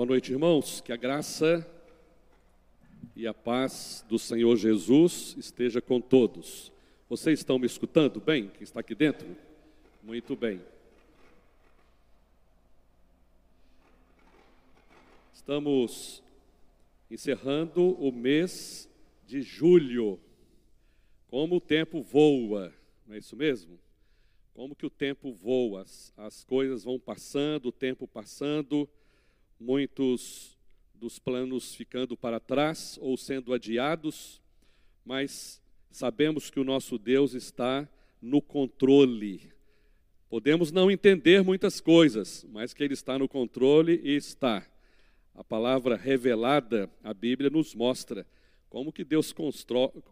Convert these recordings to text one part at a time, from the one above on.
Boa noite, irmãos. Que a graça e a paz do Senhor Jesus esteja com todos. Vocês estão me escutando bem? Quem está aqui dentro? Muito bem. Estamos encerrando o mês de julho. Como o tempo voa, não é isso mesmo? Como que o tempo voa, as, as coisas vão passando, o tempo passando, muitos dos planos ficando para trás ou sendo adiados, mas sabemos que o nosso Deus está no controle. Podemos não entender muitas coisas, mas que Ele está no controle e está. A palavra revelada, a Bíblia nos mostra como que Deus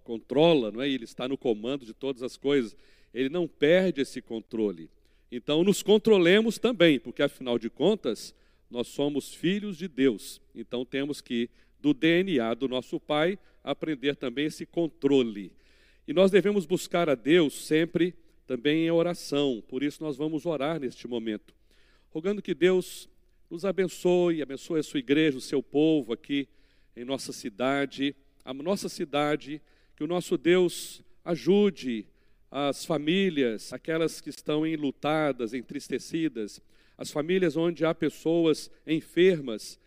controla, não é? Ele está no comando de todas as coisas. Ele não perde esse controle. Então, nos controlemos também, porque afinal de contas, nós somos filhos de Deus. Então, temos que, do DNA do nosso Pai, aprender também esse controle. E nós devemos buscar a Deus sempre também em oração. Por isso, nós vamos orar neste momento, rogando que Deus nos abençoe, abençoe a sua igreja, o seu povo aqui em nossa cidade, a nossa cidade, que o nosso Deus ajude as famílias, aquelas que estão enlutadas, entristecidas, as famílias onde há pessoas enfermas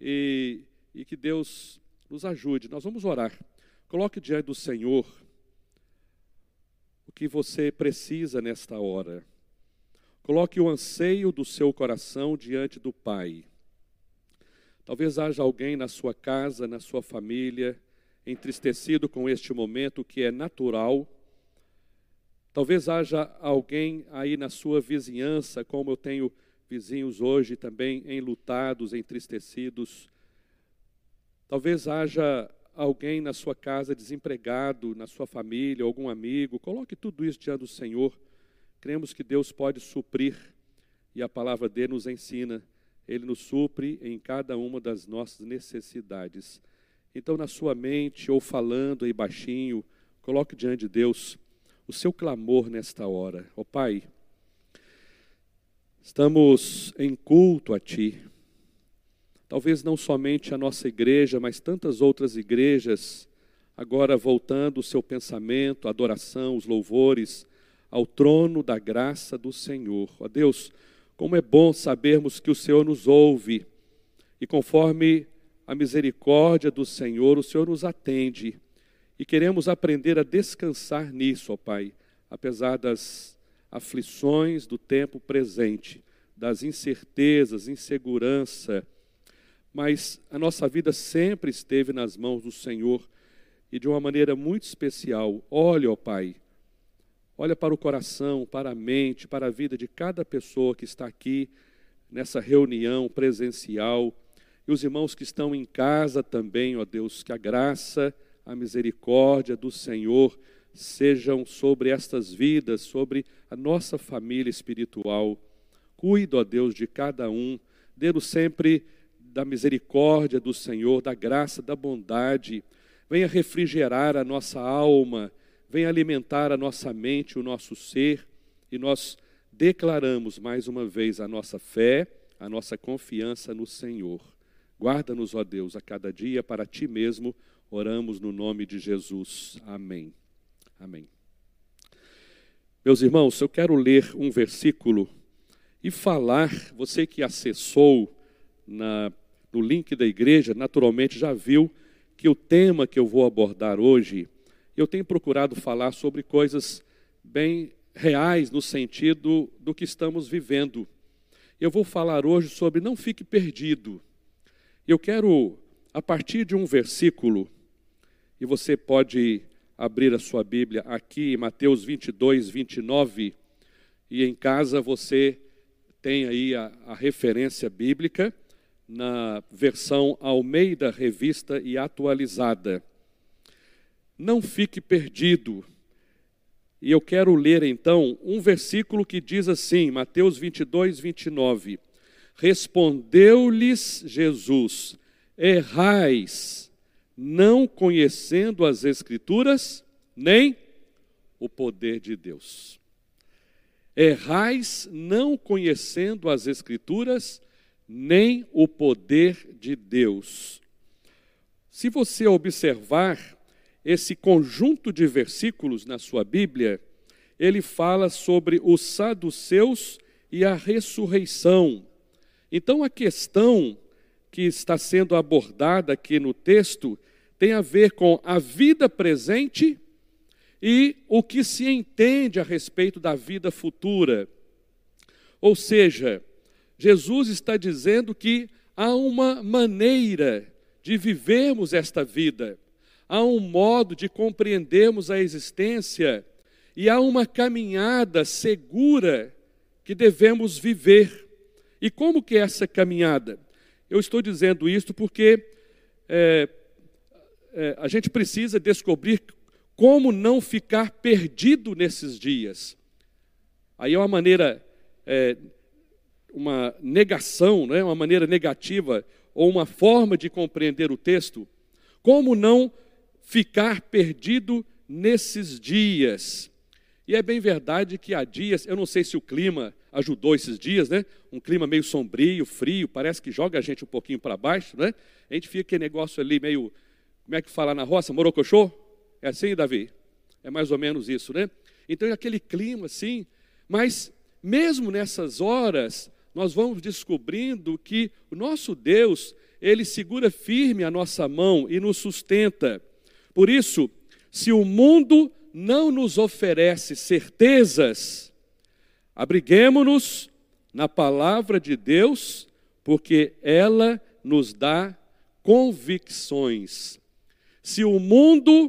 e, e que Deus nos ajude. Nós vamos orar. Coloque diante do Senhor o que você precisa nesta hora. Coloque o anseio do seu coração diante do Pai. Talvez haja alguém na sua casa, na sua família, entristecido com este momento que é natural. Talvez haja alguém aí na sua vizinhança, como eu tenho vizinhos hoje também enlutados, entristecidos. Talvez haja alguém na sua casa desempregado, na sua família, algum amigo. Coloque tudo isso diante do Senhor. Cremos que Deus pode suprir e a palavra dele nos ensina. Ele nos supre em cada uma das nossas necessidades. Então, na sua mente, ou falando aí baixinho, coloque diante de Deus o seu clamor nesta hora. Ó oh, Pai, Estamos em culto a Ti. Talvez não somente a nossa igreja, mas tantas outras igrejas, agora voltando o seu pensamento, a adoração, os louvores ao trono da graça do Senhor. Ó Deus, como é bom sabermos que o Senhor nos ouve e conforme a misericórdia do Senhor, o Senhor nos atende. E queremos aprender a descansar nisso, ó Pai, apesar das aflições do tempo presente, das incertezas, insegurança, mas a nossa vida sempre esteve nas mãos do Senhor e de uma maneira muito especial. Olha, ó Pai, olha para o coração, para a mente, para a vida de cada pessoa que está aqui nessa reunião presencial e os irmãos que estão em casa também, ó Deus, que a graça, a misericórdia do Senhor sejam sobre estas vidas, sobre a nossa família espiritual. Cuida, ó Deus, de cada um, dê-nos sempre da misericórdia do Senhor, da graça, da bondade. Venha refrigerar a nossa alma, venha alimentar a nossa mente, o nosso ser, e nós declaramos mais uma vez a nossa fé, a nossa confiança no Senhor. Guarda-nos, ó Deus, a cada dia para ti mesmo. Oramos no nome de Jesus. Amém. Amém. Meus irmãos, eu quero ler um versículo e falar, você que acessou na, no link da igreja, naturalmente já viu que o tema que eu vou abordar hoje, eu tenho procurado falar sobre coisas bem reais no sentido do que estamos vivendo. Eu vou falar hoje sobre não fique perdido. Eu quero, a partir de um versículo, e você pode abrir a sua Bíblia aqui em Mateus 22, 29, e em casa você tem aí a, a referência bíblica na versão Almeida Revista e Atualizada. Não fique perdido. E eu quero ler então um versículo que diz assim, Mateus 22, 29. Respondeu-lhes Jesus: Errais não conhecendo as Escrituras, nem o poder de Deus. Errais não conhecendo as Escrituras, nem o poder de Deus. Se você observar esse conjunto de versículos na sua Bíblia, ele fala sobre os saduceus e a ressurreição. Então, a questão que está sendo abordada aqui no texto tem a ver com a vida presente e o que se entende a respeito da vida futura. Ou seja, Jesus está dizendo que há uma maneira de vivermos esta vida, há um modo de compreendermos a existência e há uma caminhada segura que devemos viver. E como que é essa caminhada? Eu estou dizendo isso porque é, é, a gente precisa descobrir como não ficar perdido nesses dias. Aí é uma maneira, é, uma negação, né, uma maneira negativa, ou uma forma de compreender o texto. Como não ficar perdido nesses dias. E é bem verdade que há dias, eu não sei se o clima ajudou esses dias, né? Um clima meio sombrio, frio, parece que joga a gente um pouquinho para baixo, né? A gente fica aquele negócio ali meio, como é que fala na roça, morocochô? É assim, Davi? É mais ou menos isso, né? Então é aquele clima assim, mas mesmo nessas horas, nós vamos descobrindo que o nosso Deus, ele segura firme a nossa mão e nos sustenta. Por isso, se o mundo não nos oferece certezas, abriguemos-nos na palavra de Deus, porque ela nos dá convicções. Se o mundo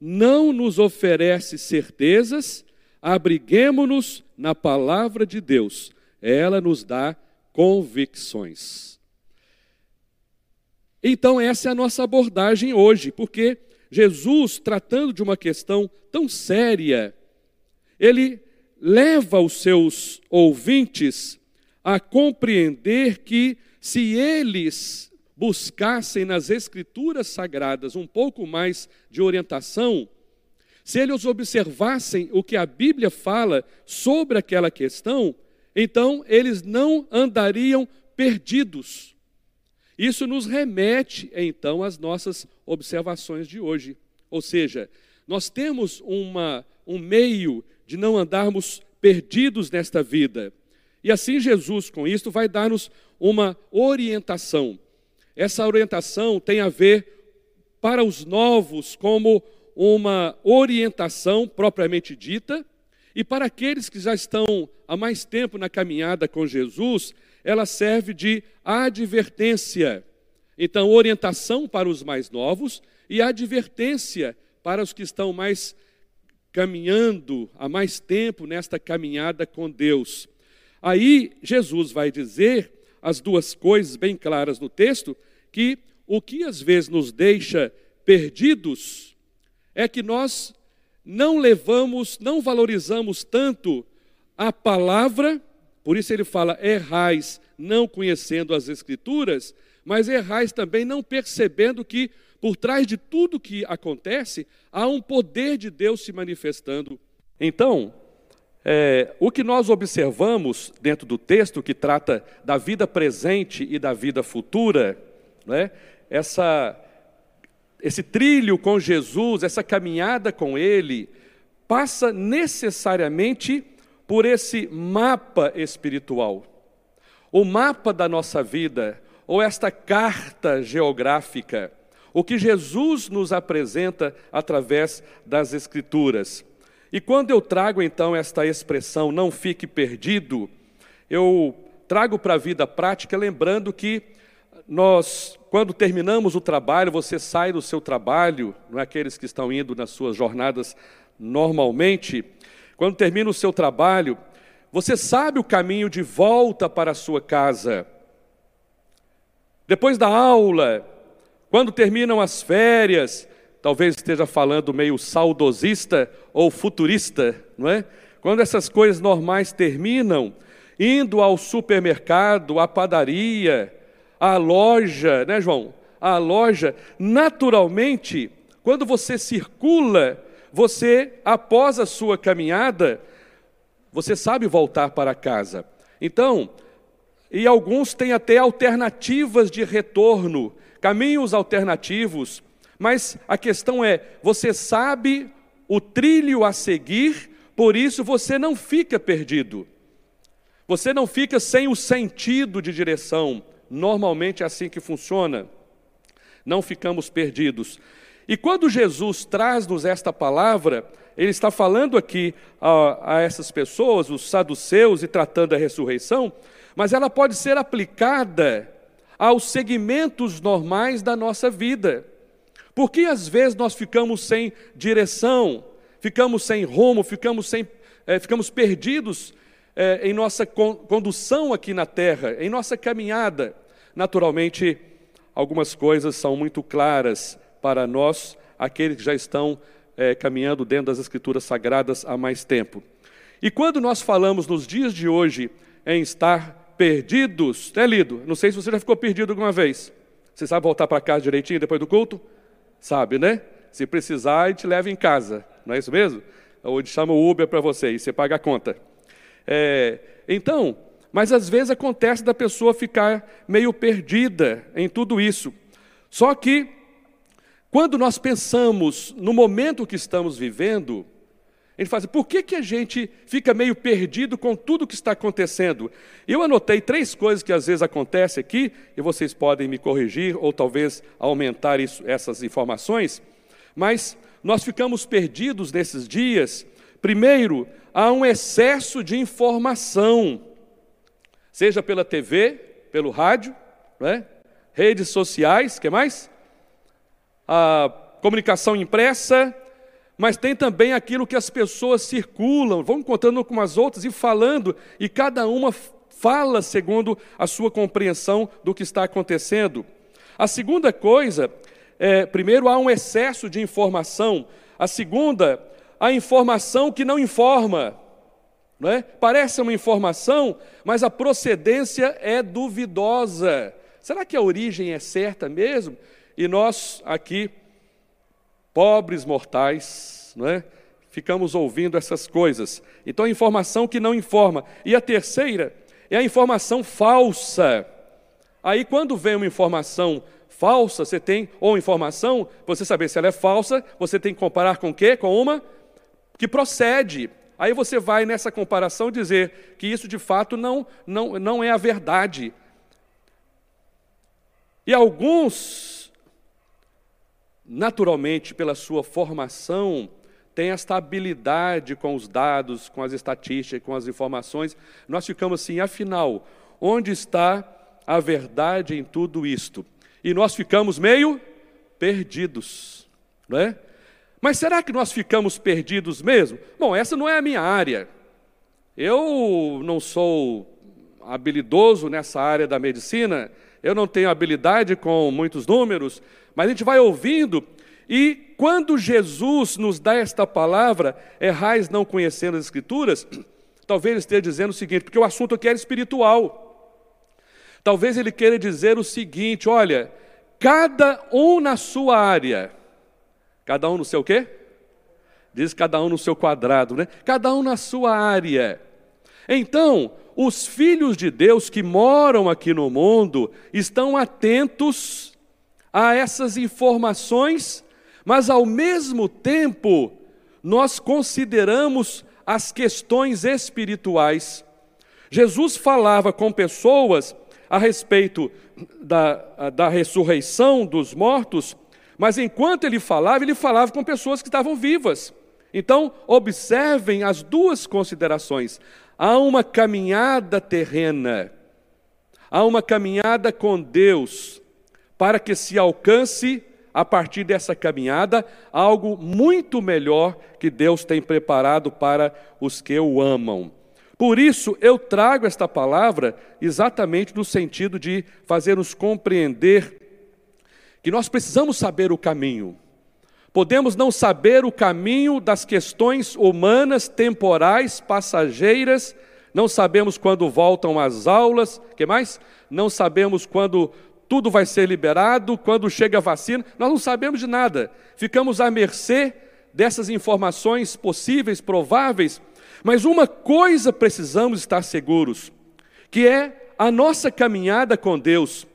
não nos oferece certezas, abriguemo-nos na palavra de Deus, ela nos dá convicções. Então, essa é a nossa abordagem hoje, porque Jesus, tratando de uma questão tão séria, ele leva os seus ouvintes a compreender que, se eles buscassem nas Escrituras Sagradas um pouco mais de orientação, se eles observassem o que a Bíblia fala sobre aquela questão, então eles não andariam perdidos. Isso nos remete, então, às nossas observações de hoje. Ou seja, nós temos uma, um meio de não andarmos perdidos nesta vida. E assim Jesus, com isto, vai dar-nos uma orientação. Essa orientação tem a ver para os novos como uma orientação propriamente dita, e para aqueles que já estão há mais tempo na caminhada com Jesus, ela serve de advertência. Então, orientação para os mais novos e advertência para os que estão mais caminhando há mais tempo nesta caminhada com Deus. Aí Jesus vai dizer as duas coisas bem claras no texto, que o que às vezes nos deixa perdidos é que nós não levamos, não valorizamos tanto a palavra, por isso ele fala: errais não conhecendo as Escrituras, mas errais também não percebendo que por trás de tudo que acontece há um poder de Deus se manifestando. Então, é, o que nós observamos dentro do texto que trata da vida presente e da vida futura, né? essa, esse trilho com Jesus, essa caminhada com Ele, passa necessariamente por esse mapa espiritual. O mapa da nossa vida, ou esta carta geográfica, o que Jesus nos apresenta através das Escrituras. E quando eu trago então esta expressão, não fique perdido, eu trago para a vida prática lembrando que nós, quando terminamos o trabalho, você sai do seu trabalho, não é aqueles que estão indo nas suas jornadas normalmente, quando termina o seu trabalho, você sabe o caminho de volta para a sua casa. Depois da aula, quando terminam as férias, talvez esteja falando meio saudosista ou futurista, não é? Quando essas coisas normais terminam, indo ao supermercado, à padaria, a loja, né, João? A loja, naturalmente, quando você circula, você, após a sua caminhada, você sabe voltar para casa. Então, e alguns têm até alternativas de retorno, caminhos alternativos, mas a questão é: você sabe o trilho a seguir, por isso você não fica perdido. Você não fica sem o sentido de direção. Normalmente é assim que funciona. Não ficamos perdidos. E quando Jesus traz-nos esta palavra, ele está falando aqui a, a, essas pessoas, os saduceus, e tratando da ressurreição, mas ela pode ser aplicada aos segmentos normais da nossa vida. Porque às vezes nós ficamos sem direção, ficamos sem rumo, ficamos, sem, é, ficamos perdidos é, em nossa condução aqui na terra, em nossa caminhada. Naturalmente, algumas coisas são muito claras para nós, aqueles que já estão é, caminhando dentro das Escrituras Sagradas há mais tempo. E quando nós falamos nos dias de hoje em estar perdidos, é lido, não sei se você já ficou perdido alguma vez. Você sabe voltar para casa direitinho depois do culto? Sabe, né? Se precisar, a gente leva em casa, não é isso mesmo? Ou a gente chama o Uber para você e você paga a conta. É, então, mas às vezes acontece da pessoa ficar meio perdida em tudo isso. Só que, quando nós pensamos no momento que estamos vivendo, ele fala assim, por que, que a gente fica meio perdido com tudo que está acontecendo? Eu anotei três coisas que às vezes acontecem aqui, e vocês podem me corrigir ou talvez aumentar isso, essas informações, mas nós ficamos perdidos nesses dias. Primeiro, há um excesso de informação, seja pela TV, pelo rádio, né? redes sociais, que mais? A comunicação impressa, mas tem também aquilo que as pessoas circulam, vão contando com as outras e falando, e cada uma fala segundo a sua compreensão do que está acontecendo. A segunda coisa, é, primeiro, há um excesso de informação. A segunda, a informação que não informa. Não é? Parece uma informação, mas a procedência é duvidosa. Será que a origem é certa mesmo? E nós aqui, pobres mortais, não é? ficamos ouvindo essas coisas. Então, a informação que não informa. E a terceira é a informação falsa. Aí, quando vem uma informação falsa, você tem, ou informação, você saber se ela é falsa, você tem que comparar com o quê? Com uma que procede. Aí você vai nessa comparação dizer que isso de fato não, não, não é a verdade. E alguns, naturalmente, pela sua formação, têm esta habilidade com os dados, com as estatísticas, com as informações. Nós ficamos assim, afinal, onde está a verdade em tudo isto? E nós ficamos meio perdidos, não é? Mas será que nós ficamos perdidos mesmo? Bom, essa não é a minha área. Eu não sou habilidoso nessa área da medicina, eu não tenho habilidade com muitos números, mas a gente vai ouvindo e quando Jesus nos dá esta palavra, errais não conhecendo as Escrituras, talvez ele esteja dizendo o seguinte, porque o assunto aqui era espiritual. Talvez ele queira dizer o seguinte: olha, cada um na sua área, Cada um no seu quê? Diz cada um no seu quadrado, né? Cada um na sua área. Então, os filhos de Deus que moram aqui no mundo estão atentos a essas informações, mas ao mesmo tempo nós consideramos as questões espirituais. Jesus falava com pessoas a respeito da, da ressurreição dos mortos mas enquanto ele falava, ele falava com pessoas que estavam vivas. Então, observem as duas considerações. Há uma caminhada terrena, há uma caminhada com Deus, para que se alcance, a partir dessa caminhada, algo muito melhor que Deus tem preparado para os que o amam. Por isso, eu trago esta palavra exatamente no sentido de fazer-nos compreender que nós precisamos saber o caminho. Podemos não saber o caminho das questões humanas, temporais, passageiras, não sabemos quando voltam as aulas, que mais? Não sabemos quando tudo vai ser liberado, quando chega a vacina, nós não sabemos de nada. Ficamos à mercê dessas informações possíveis, prováveis, mas uma coisa precisamos estar seguros, que é a nossa caminhada com Deus.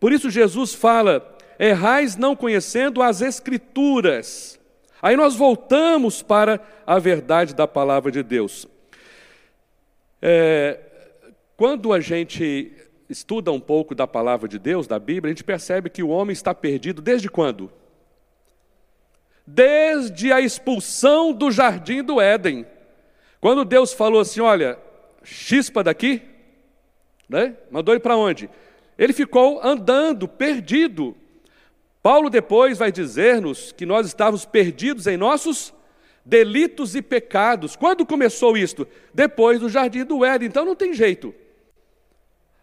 Por isso Jesus fala: errais não conhecendo as Escrituras. Aí nós voltamos para a verdade da palavra de Deus. É, quando a gente estuda um pouco da palavra de Deus, da Bíblia, a gente percebe que o homem está perdido desde quando? Desde a expulsão do jardim do Éden. Quando Deus falou assim: olha, chispa daqui, né? mandou ele para onde? Ele ficou andando, perdido. Paulo depois vai dizer-nos que nós estávamos perdidos em nossos delitos e pecados. Quando começou isto? Depois do jardim do Éden. Então não tem jeito.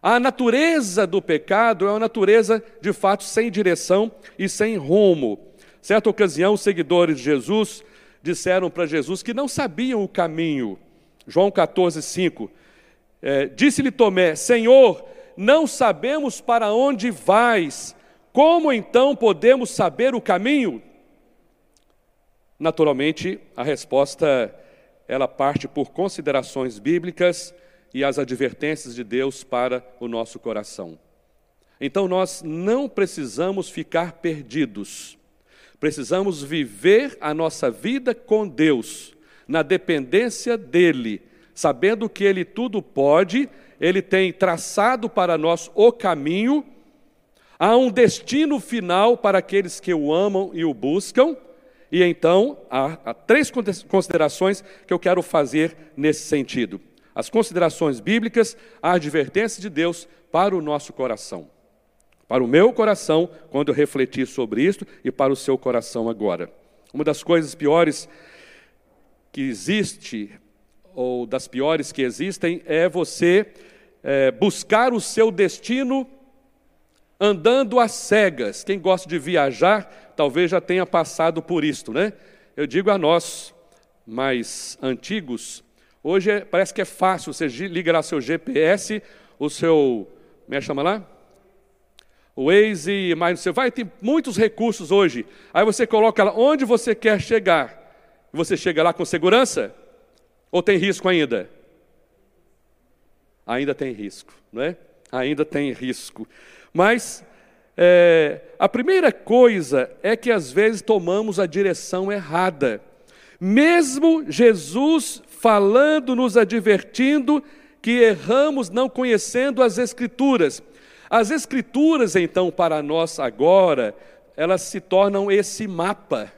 A natureza do pecado é uma natureza, de fato, sem direção e sem rumo. Certa ocasião, os seguidores de Jesus disseram para Jesus que não sabiam o caminho. João 14, 5. É, Disse-lhe Tomé: Senhor, não sabemos para onde vais, como então podemos saber o caminho? Naturalmente, a resposta ela parte por considerações bíblicas e as advertências de Deus para o nosso coração. Então nós não precisamos ficar perdidos. Precisamos viver a nossa vida com Deus, na dependência dele, sabendo que ele tudo pode, ele tem traçado para nós o caminho, há um destino final para aqueles que o amam e o buscam. E então, há, há três considerações que eu quero fazer nesse sentido. As considerações bíblicas, a advertência de Deus para o nosso coração para o meu coração quando eu refletir sobre isto e para o seu coração agora. Uma das coisas piores que existe, ou das piores que existem, é você é, buscar o seu destino andando às cegas. Quem gosta de viajar, talvez já tenha passado por isto, né? Eu digo a nós, mais antigos, hoje é, parece que é fácil, você liga lá seu GPS, o seu, como é chama lá? o Waze, mais você vai, tem muitos recursos hoje. Aí você coloca lá onde você quer chegar. Você chega lá com segurança? Ou tem risco ainda? Ainda tem risco, não é? Ainda tem risco. Mas é, a primeira coisa é que às vezes tomamos a direção errada. Mesmo Jesus falando, nos advertindo que erramos não conhecendo as Escrituras. As Escrituras, então, para nós agora, elas se tornam esse mapa.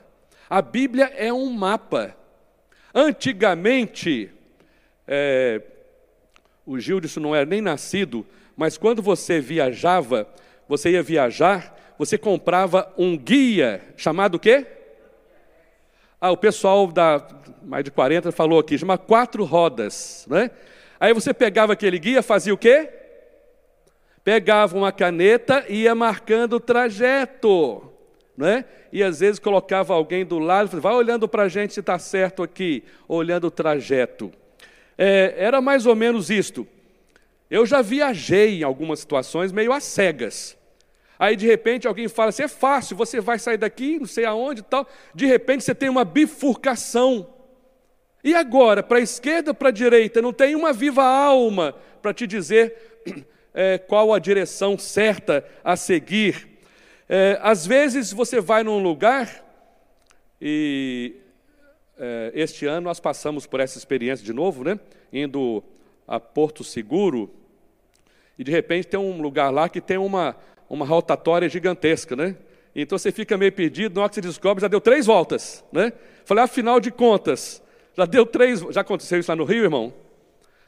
A Bíblia é um mapa. Antigamente, é, o Gildes não era nem nascido, mas quando você viajava, você ia viajar, você comprava um guia chamado o quê? Ah, o pessoal da mais de 40 falou aqui, chama quatro rodas, né? Aí você pegava aquele guia, fazia o quê? Pegava uma caneta e ia marcando o trajeto. Né? E às vezes colocava alguém do lado, vai olhando para a gente se está certo aqui, olhando o trajeto. É, era mais ou menos isto. Eu já viajei em algumas situações meio às cegas. Aí de repente alguém fala assim: é fácil, você vai sair daqui, não sei aonde e tal. De repente você tem uma bifurcação. E agora, para a esquerda, para a direita, não tem uma viva alma para te dizer é, qual a direção certa a seguir. É, às vezes você vai num lugar e é, este ano nós passamos por essa experiência de novo, né? Indo a Porto Seguro e de repente tem um lugar lá que tem uma, uma rotatória gigantesca, né? Então você fica meio perdido, na hora que você descobre, já deu três voltas, né? Falei, afinal de contas, já deu três, já aconteceu isso lá no Rio, irmão?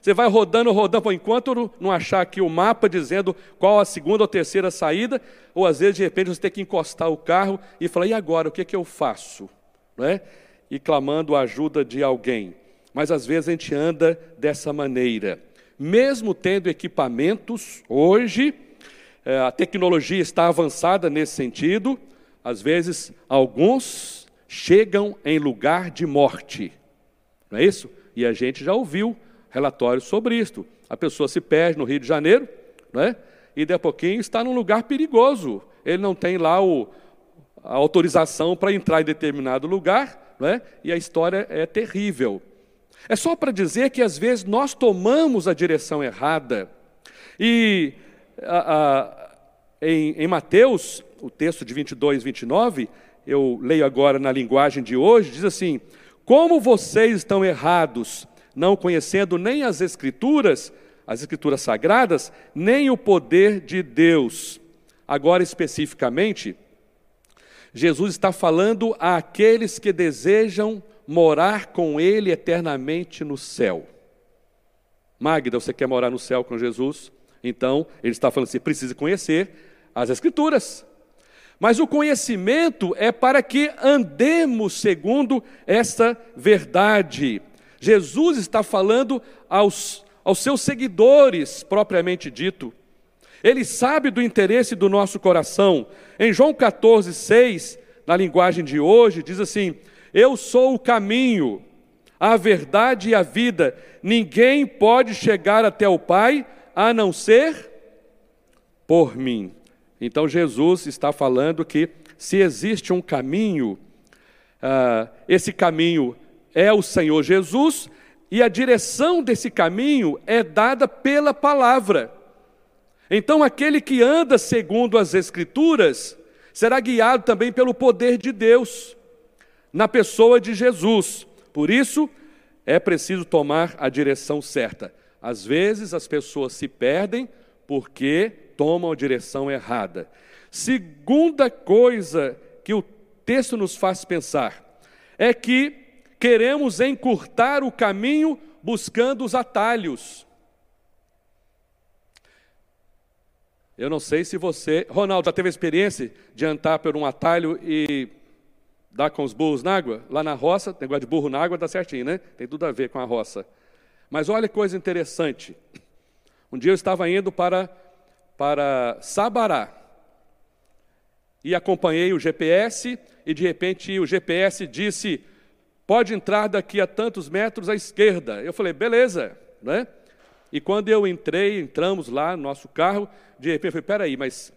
Você vai rodando, rodando, enquanto não achar aqui o mapa dizendo qual a segunda ou terceira saída, ou às vezes de repente você tem que encostar o carro e falar: e agora, o que, é que eu faço? Não é? E clamando a ajuda de alguém. Mas às vezes a gente anda dessa maneira. Mesmo tendo equipamentos, hoje, é, a tecnologia está avançada nesse sentido, às vezes alguns chegam em lugar de morte. Não é isso? E a gente já ouviu relatórios sobre isto. A pessoa se perde no Rio de Janeiro, né? e de a pouquinho está num lugar perigoso. Ele não tem lá o, a autorização para entrar em determinado lugar, né? e a história é terrível. É só para dizer que às vezes nós tomamos a direção errada. E a, a, em, em Mateus, o texto de 22, 29, eu leio agora na linguagem de hoje, diz assim: Como vocês estão errados, não conhecendo nem as Escrituras, as Escrituras sagradas, nem o poder de Deus. Agora, especificamente, Jesus está falando àqueles que desejam morar com Ele eternamente no céu. Magda, você quer morar no céu com Jesus? Então, ele está falando assim: precisa conhecer as Escrituras. Mas o conhecimento é para que andemos segundo esta verdade. Jesus está falando aos, aos seus seguidores, propriamente dito. Ele sabe do interesse do nosso coração. Em João 14, 6, na linguagem de hoje, diz assim: Eu sou o caminho, a verdade e a vida. Ninguém pode chegar até o Pai a não ser por mim. Então Jesus está falando que se existe um caminho, uh, esse caminho é o Senhor Jesus e a direção desse caminho é dada pela palavra. Então aquele que anda segundo as Escrituras será guiado também pelo poder de Deus, na pessoa de Jesus. Por isso, é preciso tomar a direção certa. Às vezes as pessoas se perdem porque tomam a direção errada. Segunda coisa que o texto nos faz pensar é que queremos encurtar o caminho buscando os atalhos. Eu não sei se você, Ronaldo, já teve a experiência de andar por um atalho e dar com os burros na água? Lá na roça, negócio de burro na água dá certinho, né? Tem tudo a ver com a roça. Mas olha que coisa interessante. Um dia eu estava indo para para Sabará. E acompanhei o GPS e de repente o GPS disse: "Pode entrar daqui a tantos metros à esquerda". Eu falei: "Beleza", né? E quando eu entrei, entramos lá no nosso carro, de repente eu falei: "Peraí, mas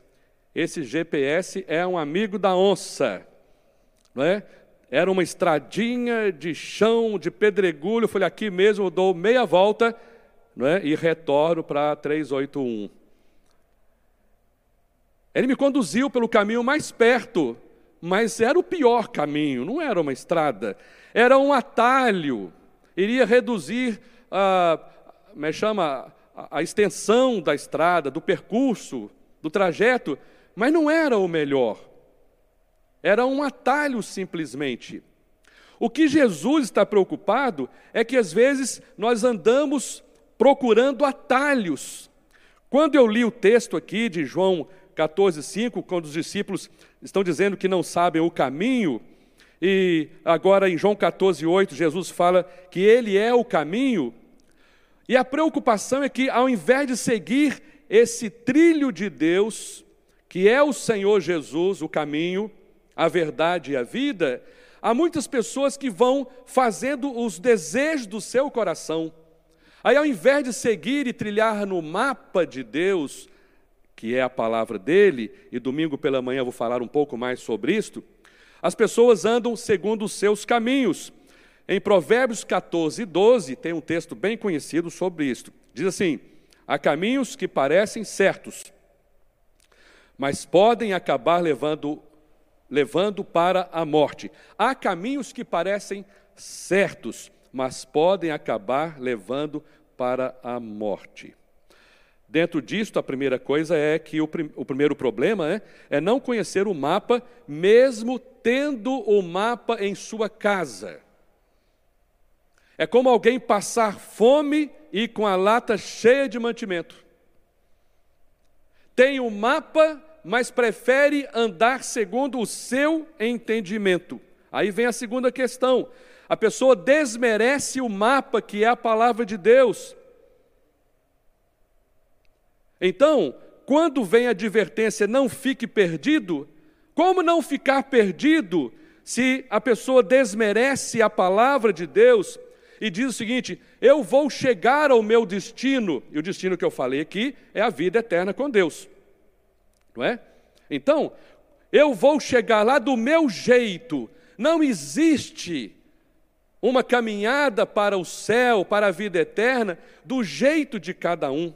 esse GPS é um amigo da onça", não é? Era uma estradinha de chão, de pedregulho. Eu falei: "Aqui mesmo eu dou meia volta, não é? E retorno para 381". Ele me conduziu pelo caminho mais perto, mas era o pior caminho, não era uma estrada, era um atalho. Iria reduzir a, me chama, a, a extensão da estrada, do percurso, do trajeto, mas não era o melhor. Era um atalho simplesmente. O que Jesus está preocupado é que às vezes nós andamos procurando atalhos. Quando eu li o texto aqui de João 14, 5, quando os discípulos estão dizendo que não sabem o caminho, e agora em João 14, 8, Jesus fala que Ele é o caminho, e a preocupação é que, ao invés de seguir esse trilho de Deus, que é o Senhor Jesus, o caminho, a verdade e a vida, há muitas pessoas que vão fazendo os desejos do seu coração. Aí, ao invés de seguir e trilhar no mapa de Deus, que é a palavra dele, e domingo pela manhã vou falar um pouco mais sobre isto, as pessoas andam segundo os seus caminhos. Em Provérbios 14, 12, tem um texto bem conhecido sobre isto. Diz assim: há caminhos que parecem certos, mas podem acabar levando, levando para a morte. Há caminhos que parecem certos, mas podem acabar levando para a morte. Dentro disto, a primeira coisa é que o, prim o primeiro problema é, é não conhecer o mapa, mesmo tendo o mapa em sua casa. É como alguém passar fome e com a lata cheia de mantimento. Tem o um mapa, mas prefere andar segundo o seu entendimento. Aí vem a segunda questão. A pessoa desmerece o mapa que é a palavra de Deus então, quando vem a advertência, não fique perdido, como não ficar perdido se a pessoa desmerece a palavra de Deus e diz o seguinte: eu vou chegar ao meu destino, e o destino que eu falei aqui é a vida eterna com Deus, não é? Então, eu vou chegar lá do meu jeito, não existe uma caminhada para o céu, para a vida eterna, do jeito de cada um.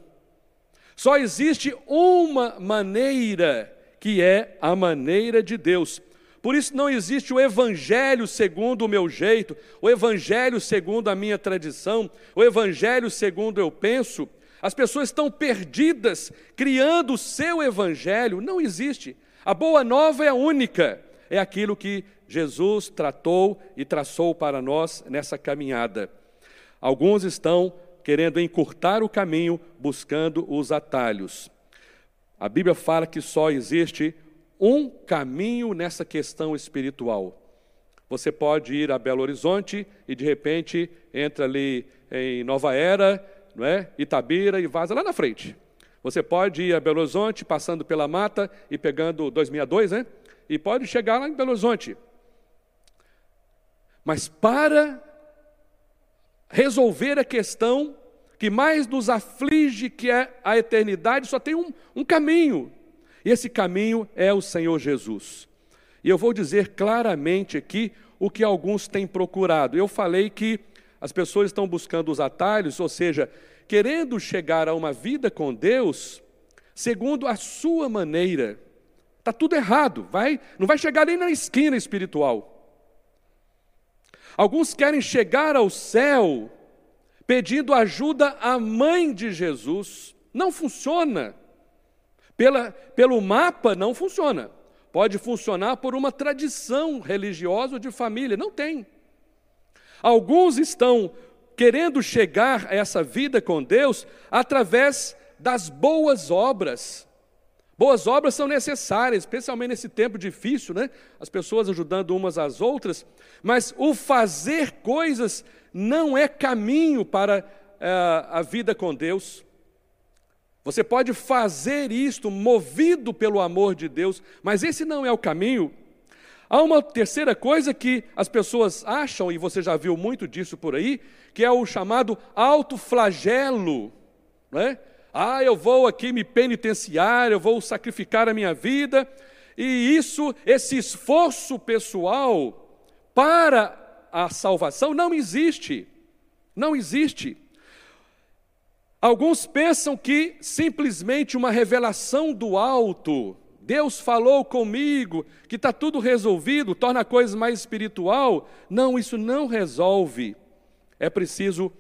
Só existe uma maneira, que é a maneira de Deus. Por isso não existe o evangelho segundo o meu jeito, o evangelho segundo a minha tradição, o evangelho segundo eu penso. As pessoas estão perdidas criando o seu evangelho, não existe. A boa nova é única, é aquilo que Jesus tratou e traçou para nós nessa caminhada. Alguns estão querendo encurtar o caminho, buscando os atalhos. A Bíblia fala que só existe um caminho nessa questão espiritual. Você pode ir a Belo Horizonte e de repente entra ali em Nova Era, não é? Itabira e vaza lá na frente. Você pode ir a Belo Horizonte passando pela mata e pegando 262, né? E pode chegar lá em Belo Horizonte. Mas para resolver a questão que mais nos aflige, que é a eternidade, só tem um, um caminho. E esse caminho é o Senhor Jesus. E eu vou dizer claramente aqui o que alguns têm procurado. Eu falei que as pessoas estão buscando os atalhos, ou seja, querendo chegar a uma vida com Deus segundo a sua maneira. Está tudo errado, vai, não vai chegar nem na esquina espiritual. Alguns querem chegar ao céu pedindo ajuda à mãe de Jesus. Não funciona. Pela, pelo mapa, não funciona. Pode funcionar por uma tradição religiosa ou de família. Não tem. Alguns estão querendo chegar a essa vida com Deus através das boas obras. Boas obras são necessárias, especialmente nesse tempo difícil, né? As pessoas ajudando umas às outras, mas o fazer coisas não é caminho para uh, a vida com Deus. Você pode fazer isto movido pelo amor de Deus, mas esse não é o caminho. Há uma terceira coisa que as pessoas acham, e você já viu muito disso por aí, que é o chamado autoflagelo. Não é? Ah, eu vou aqui me penitenciar, eu vou sacrificar a minha vida, e isso, esse esforço pessoal para a salvação não existe. Não existe. Alguns pensam que simplesmente uma revelação do alto, Deus falou comigo, que está tudo resolvido, torna a coisa mais espiritual. Não, isso não resolve. É preciso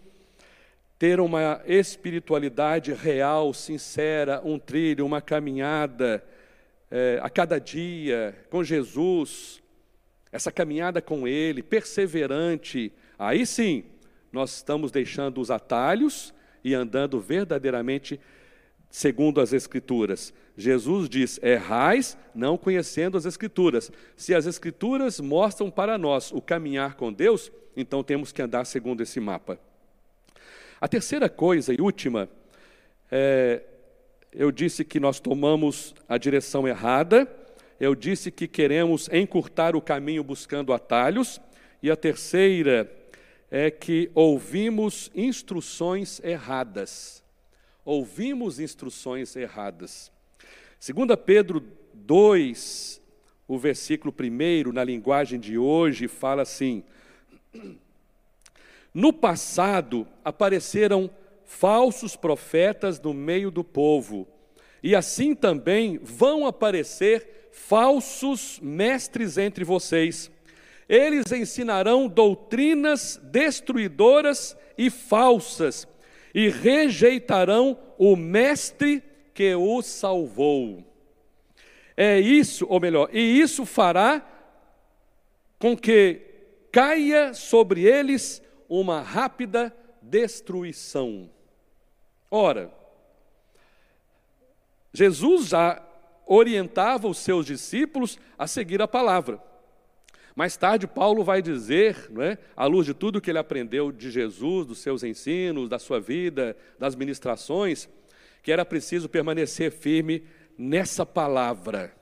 ter uma espiritualidade real, sincera, um trilho, uma caminhada é, a cada dia com Jesus, essa caminhada com Ele, perseverante, aí sim nós estamos deixando os atalhos e andando verdadeiramente segundo as Escrituras. Jesus diz: errais não conhecendo as Escrituras. Se as Escrituras mostram para nós o caminhar com Deus, então temos que andar segundo esse mapa. A terceira coisa e última, é, eu disse que nós tomamos a direção errada, eu disse que queremos encurtar o caminho buscando atalhos, e a terceira é que ouvimos instruções erradas. Ouvimos instruções erradas. 2 Pedro 2, o versículo 1, na linguagem de hoje, fala assim: no passado apareceram falsos profetas no meio do povo, e assim também vão aparecer falsos mestres entre vocês. Eles ensinarão doutrinas destruidoras e falsas, e rejeitarão o mestre que os salvou. É isso, ou melhor, e isso fará com que caia sobre eles uma rápida destruição. Ora, Jesus já orientava os seus discípulos a seguir a palavra. Mais tarde, Paulo vai dizer, não é, à luz de tudo que ele aprendeu de Jesus, dos seus ensinos, da sua vida, das ministrações, que era preciso permanecer firme nessa palavra,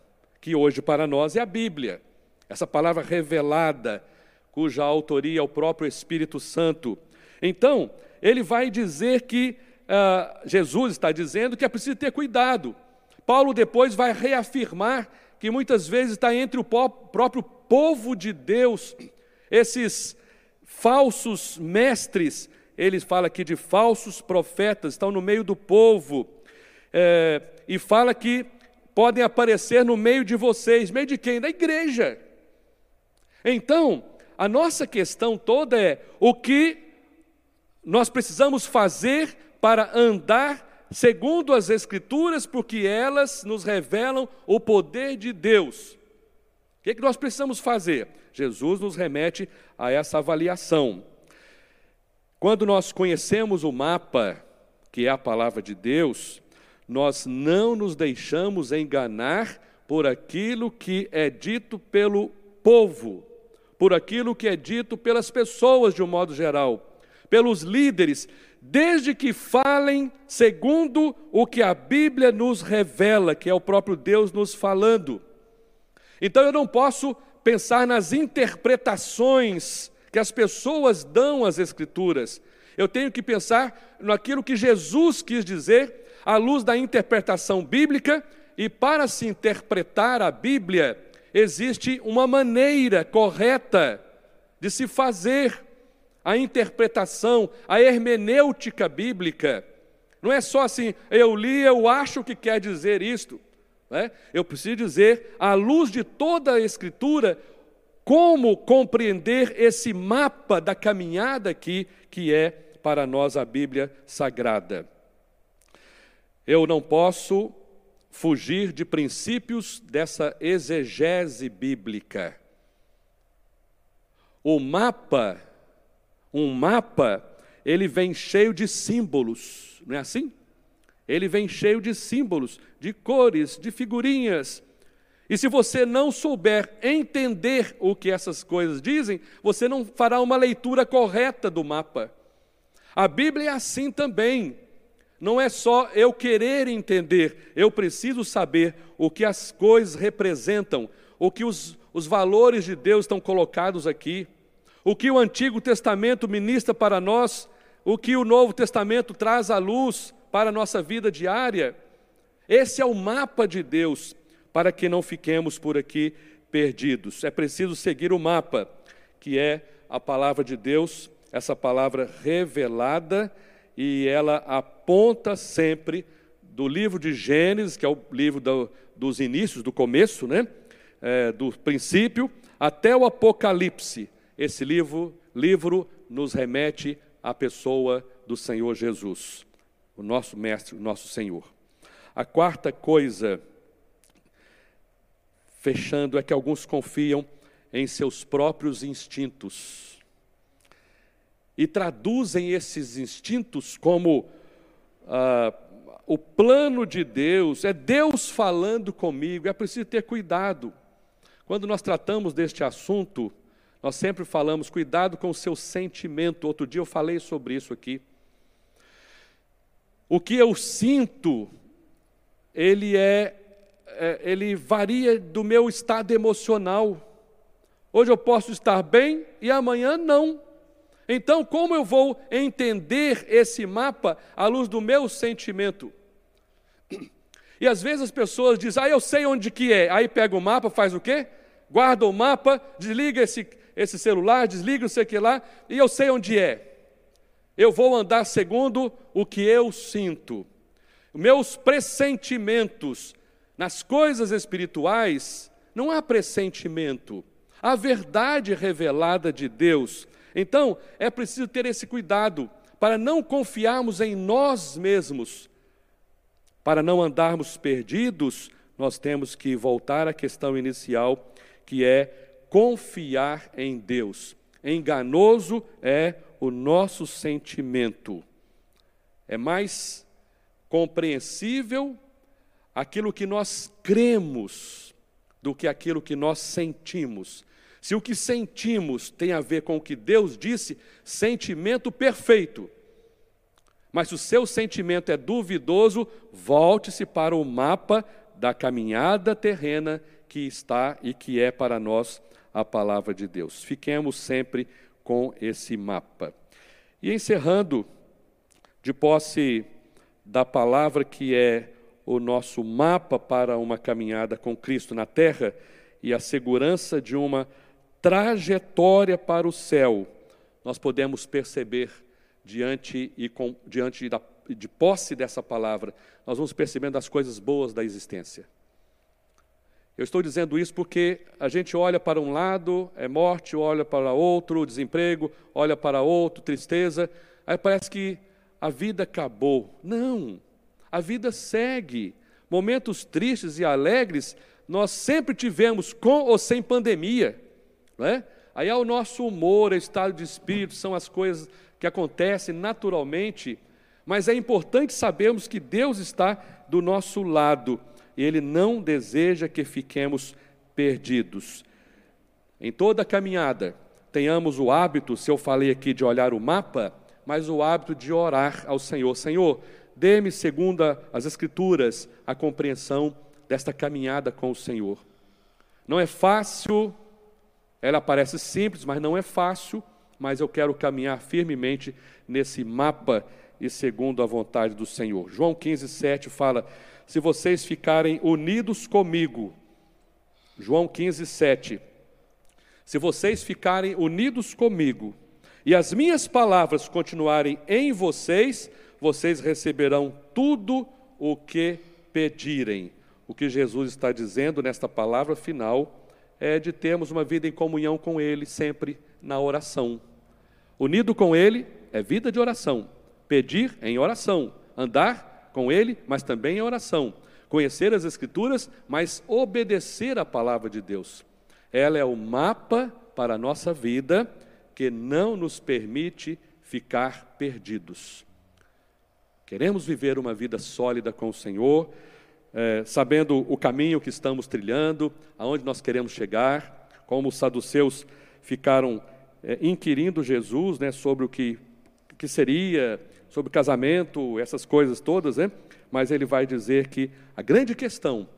que hoje para nós é a Bíblia, essa palavra revelada, cuja autoria é o próprio Espírito Santo. Então, ele vai dizer que, uh, Jesus está dizendo que é preciso ter cuidado. Paulo depois vai reafirmar que muitas vezes está entre o próprio povo de Deus, esses falsos mestres, ele fala aqui de falsos profetas, estão no meio do povo, é, e fala que podem aparecer no meio de vocês. Meio de quem? Da igreja. Então, a nossa questão toda é o que nós precisamos fazer para andar segundo as Escrituras, porque elas nos revelam o poder de Deus. O que, é que nós precisamos fazer? Jesus nos remete a essa avaliação. Quando nós conhecemos o mapa, que é a palavra de Deus, nós não nos deixamos enganar por aquilo que é dito pelo povo, por aquilo que é dito pelas pessoas de um modo geral, pelos líderes, desde que falem segundo o que a Bíblia nos revela, que é o próprio Deus nos falando. Então eu não posso pensar nas interpretações que as pessoas dão às Escrituras. Eu tenho que pensar naquilo que Jesus quis dizer à luz da interpretação bíblica, e para se interpretar a Bíblia, existe uma maneira correta de se fazer a interpretação, a hermenêutica bíblica. Não é só assim, eu li, eu acho que quer dizer isto. Né? Eu preciso dizer, à luz de toda a Escritura, como compreender esse mapa da caminhada aqui, que é para nós a Bíblia Sagrada. Eu não posso fugir de princípios dessa exegese bíblica. O mapa, um mapa, ele vem cheio de símbolos, não é assim? Ele vem cheio de símbolos, de cores, de figurinhas. E se você não souber entender o que essas coisas dizem, você não fará uma leitura correta do mapa. A Bíblia é assim também. Não é só eu querer entender, eu preciso saber o que as coisas representam, o que os, os valores de Deus estão colocados aqui, o que o Antigo Testamento ministra para nós, o que o Novo Testamento traz à luz para a nossa vida diária. Esse é o mapa de Deus para que não fiquemos por aqui perdidos. É preciso seguir o mapa, que é a palavra de Deus, essa palavra revelada e ela aponta sempre do livro de Gênesis, que é o livro do, dos inícios, do começo, né? É, do princípio, até o Apocalipse. Esse livro, livro nos remete à pessoa do Senhor Jesus, o nosso Mestre, o nosso Senhor. A quarta coisa, fechando, é que alguns confiam em seus próprios instintos e traduzem esses instintos como ah, o plano de Deus, é Deus falando comigo, é preciso ter cuidado. Quando nós tratamos deste assunto, nós sempre falamos, cuidado com o seu sentimento. Outro dia eu falei sobre isso aqui. O que eu sinto, ele é, é ele varia do meu estado emocional. Hoje eu posso estar bem e amanhã não. Então, como eu vou entender esse mapa à luz do meu sentimento? E às vezes as pessoas dizem, ah, eu sei onde que é. Aí pega o mapa, faz o quê? Guarda o mapa, desliga esse, esse celular, desliga o sei que lá, e eu sei onde é. Eu vou andar segundo o que eu sinto. Meus pressentimentos nas coisas espirituais, não há pressentimento. A verdade revelada de Deus então, é preciso ter esse cuidado para não confiarmos em nós mesmos. Para não andarmos perdidos, nós temos que voltar à questão inicial, que é confiar em Deus. Enganoso é o nosso sentimento. É mais compreensível aquilo que nós cremos do que aquilo que nós sentimos. Se o que sentimos tem a ver com o que Deus disse, sentimento perfeito. Mas se o seu sentimento é duvidoso, volte-se para o mapa da caminhada terrena que está e que é para nós a palavra de Deus. Fiquemos sempre com esse mapa. E encerrando, de posse da palavra que é o nosso mapa para uma caminhada com Cristo na terra e a segurança de uma trajetória para o céu, nós podemos perceber diante, e com, diante da de posse dessa palavra, nós vamos percebendo as coisas boas da existência. Eu estou dizendo isso porque a gente olha para um lado, é morte, olha para outro, desemprego, olha para outro, tristeza, aí parece que a vida acabou. Não, a vida segue. Momentos tristes e alegres nós sempre tivemos, com ou sem pandemia. Não é? Aí é o nosso humor, o estado de espírito, são as coisas que acontecem naturalmente, mas é importante sabermos que Deus está do nosso lado e Ele não deseja que fiquemos perdidos. Em toda a caminhada, tenhamos o hábito, se eu falei aqui de olhar o mapa, mas o hábito de orar ao Senhor. Senhor, dê-me, segundo as Escrituras, a compreensão desta caminhada com o Senhor. Não é fácil, ela parece simples, mas não é fácil, mas eu quero caminhar firmemente nesse mapa e segundo a vontade do Senhor. João 15, 7 fala: se vocês ficarem unidos comigo. João 15, 7. Se vocês ficarem unidos comigo e as minhas palavras continuarem em vocês, vocês receberão tudo o que pedirem. O que Jesus está dizendo nesta palavra final é de termos uma vida em comunhão com Ele sempre na oração. Unido com Ele é vida de oração. Pedir em oração. Andar com Ele, mas também em oração. Conhecer as Escrituras, mas obedecer a palavra de Deus. Ela é o mapa para a nossa vida que não nos permite ficar perdidos. Queremos viver uma vida sólida com o Senhor, é, sabendo o caminho que estamos trilhando, aonde nós queremos chegar, como os saduceus ficaram é, inquirindo Jesus né, sobre o que, que seria sobre casamento, essas coisas todas, né? Mas ele vai dizer que a grande questão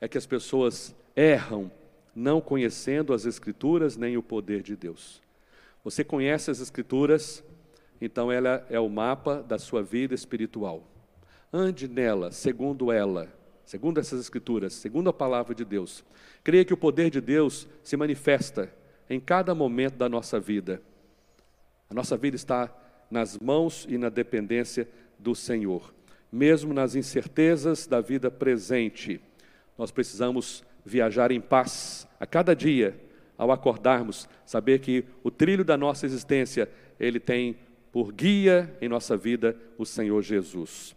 é que as pessoas erram não conhecendo as Escrituras nem o poder de Deus. Você conhece as Escrituras, então ela é o mapa da sua vida espiritual. Ande nela, segundo ela, segundo essas Escrituras, segundo a palavra de Deus. Creia que o poder de Deus se manifesta em cada momento da nossa vida. A nossa vida está nas mãos e na dependência do Senhor. Mesmo nas incertezas da vida presente, nós precisamos viajar em paz a cada dia, ao acordarmos, saber que o trilho da nossa existência, ele tem por guia em nossa vida o Senhor Jesus.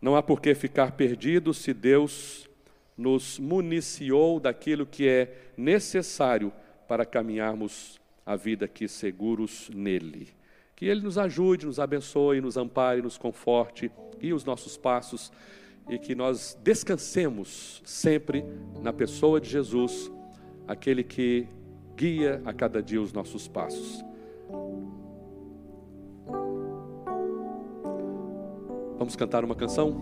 Não há por que ficar perdido se Deus nos municiou daquilo que é necessário para caminharmos a vida aqui seguros nele. Que Ele nos ajude, nos abençoe, nos ampare, nos conforte, e os nossos passos e que nós descansemos sempre na pessoa de Jesus, aquele que guia a cada dia os nossos passos. Vamos cantar uma canção?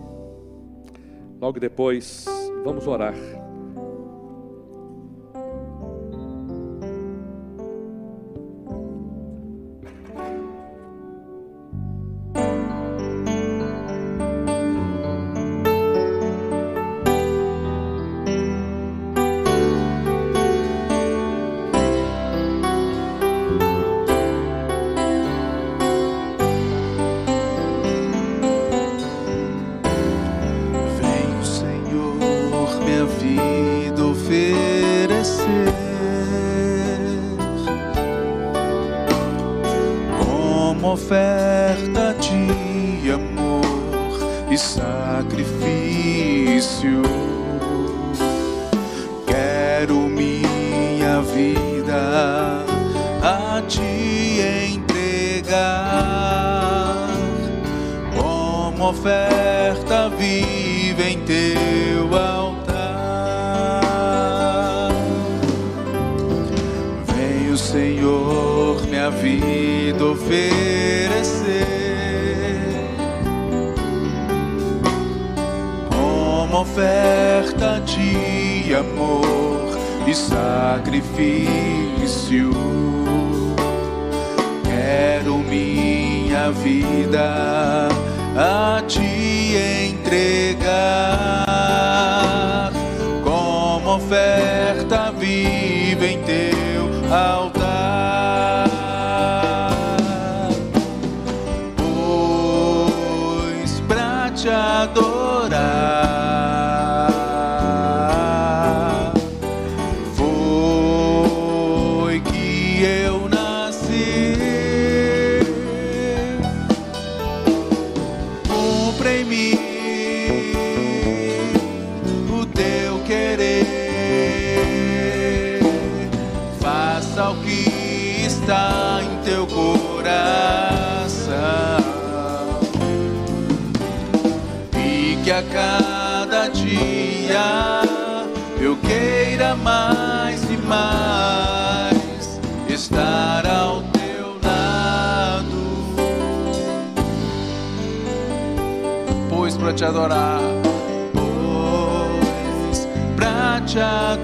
Logo depois, vamos orar. oferta viva em teu altar. Venho, Senhor, minha vida oferecer como oferta de amor e sacrifício. Quero minha vida a te entregar como oferta viva em teu. A cada dia eu queira mais e mais estar ao teu lado, pois para te adorar, pois para te adorar.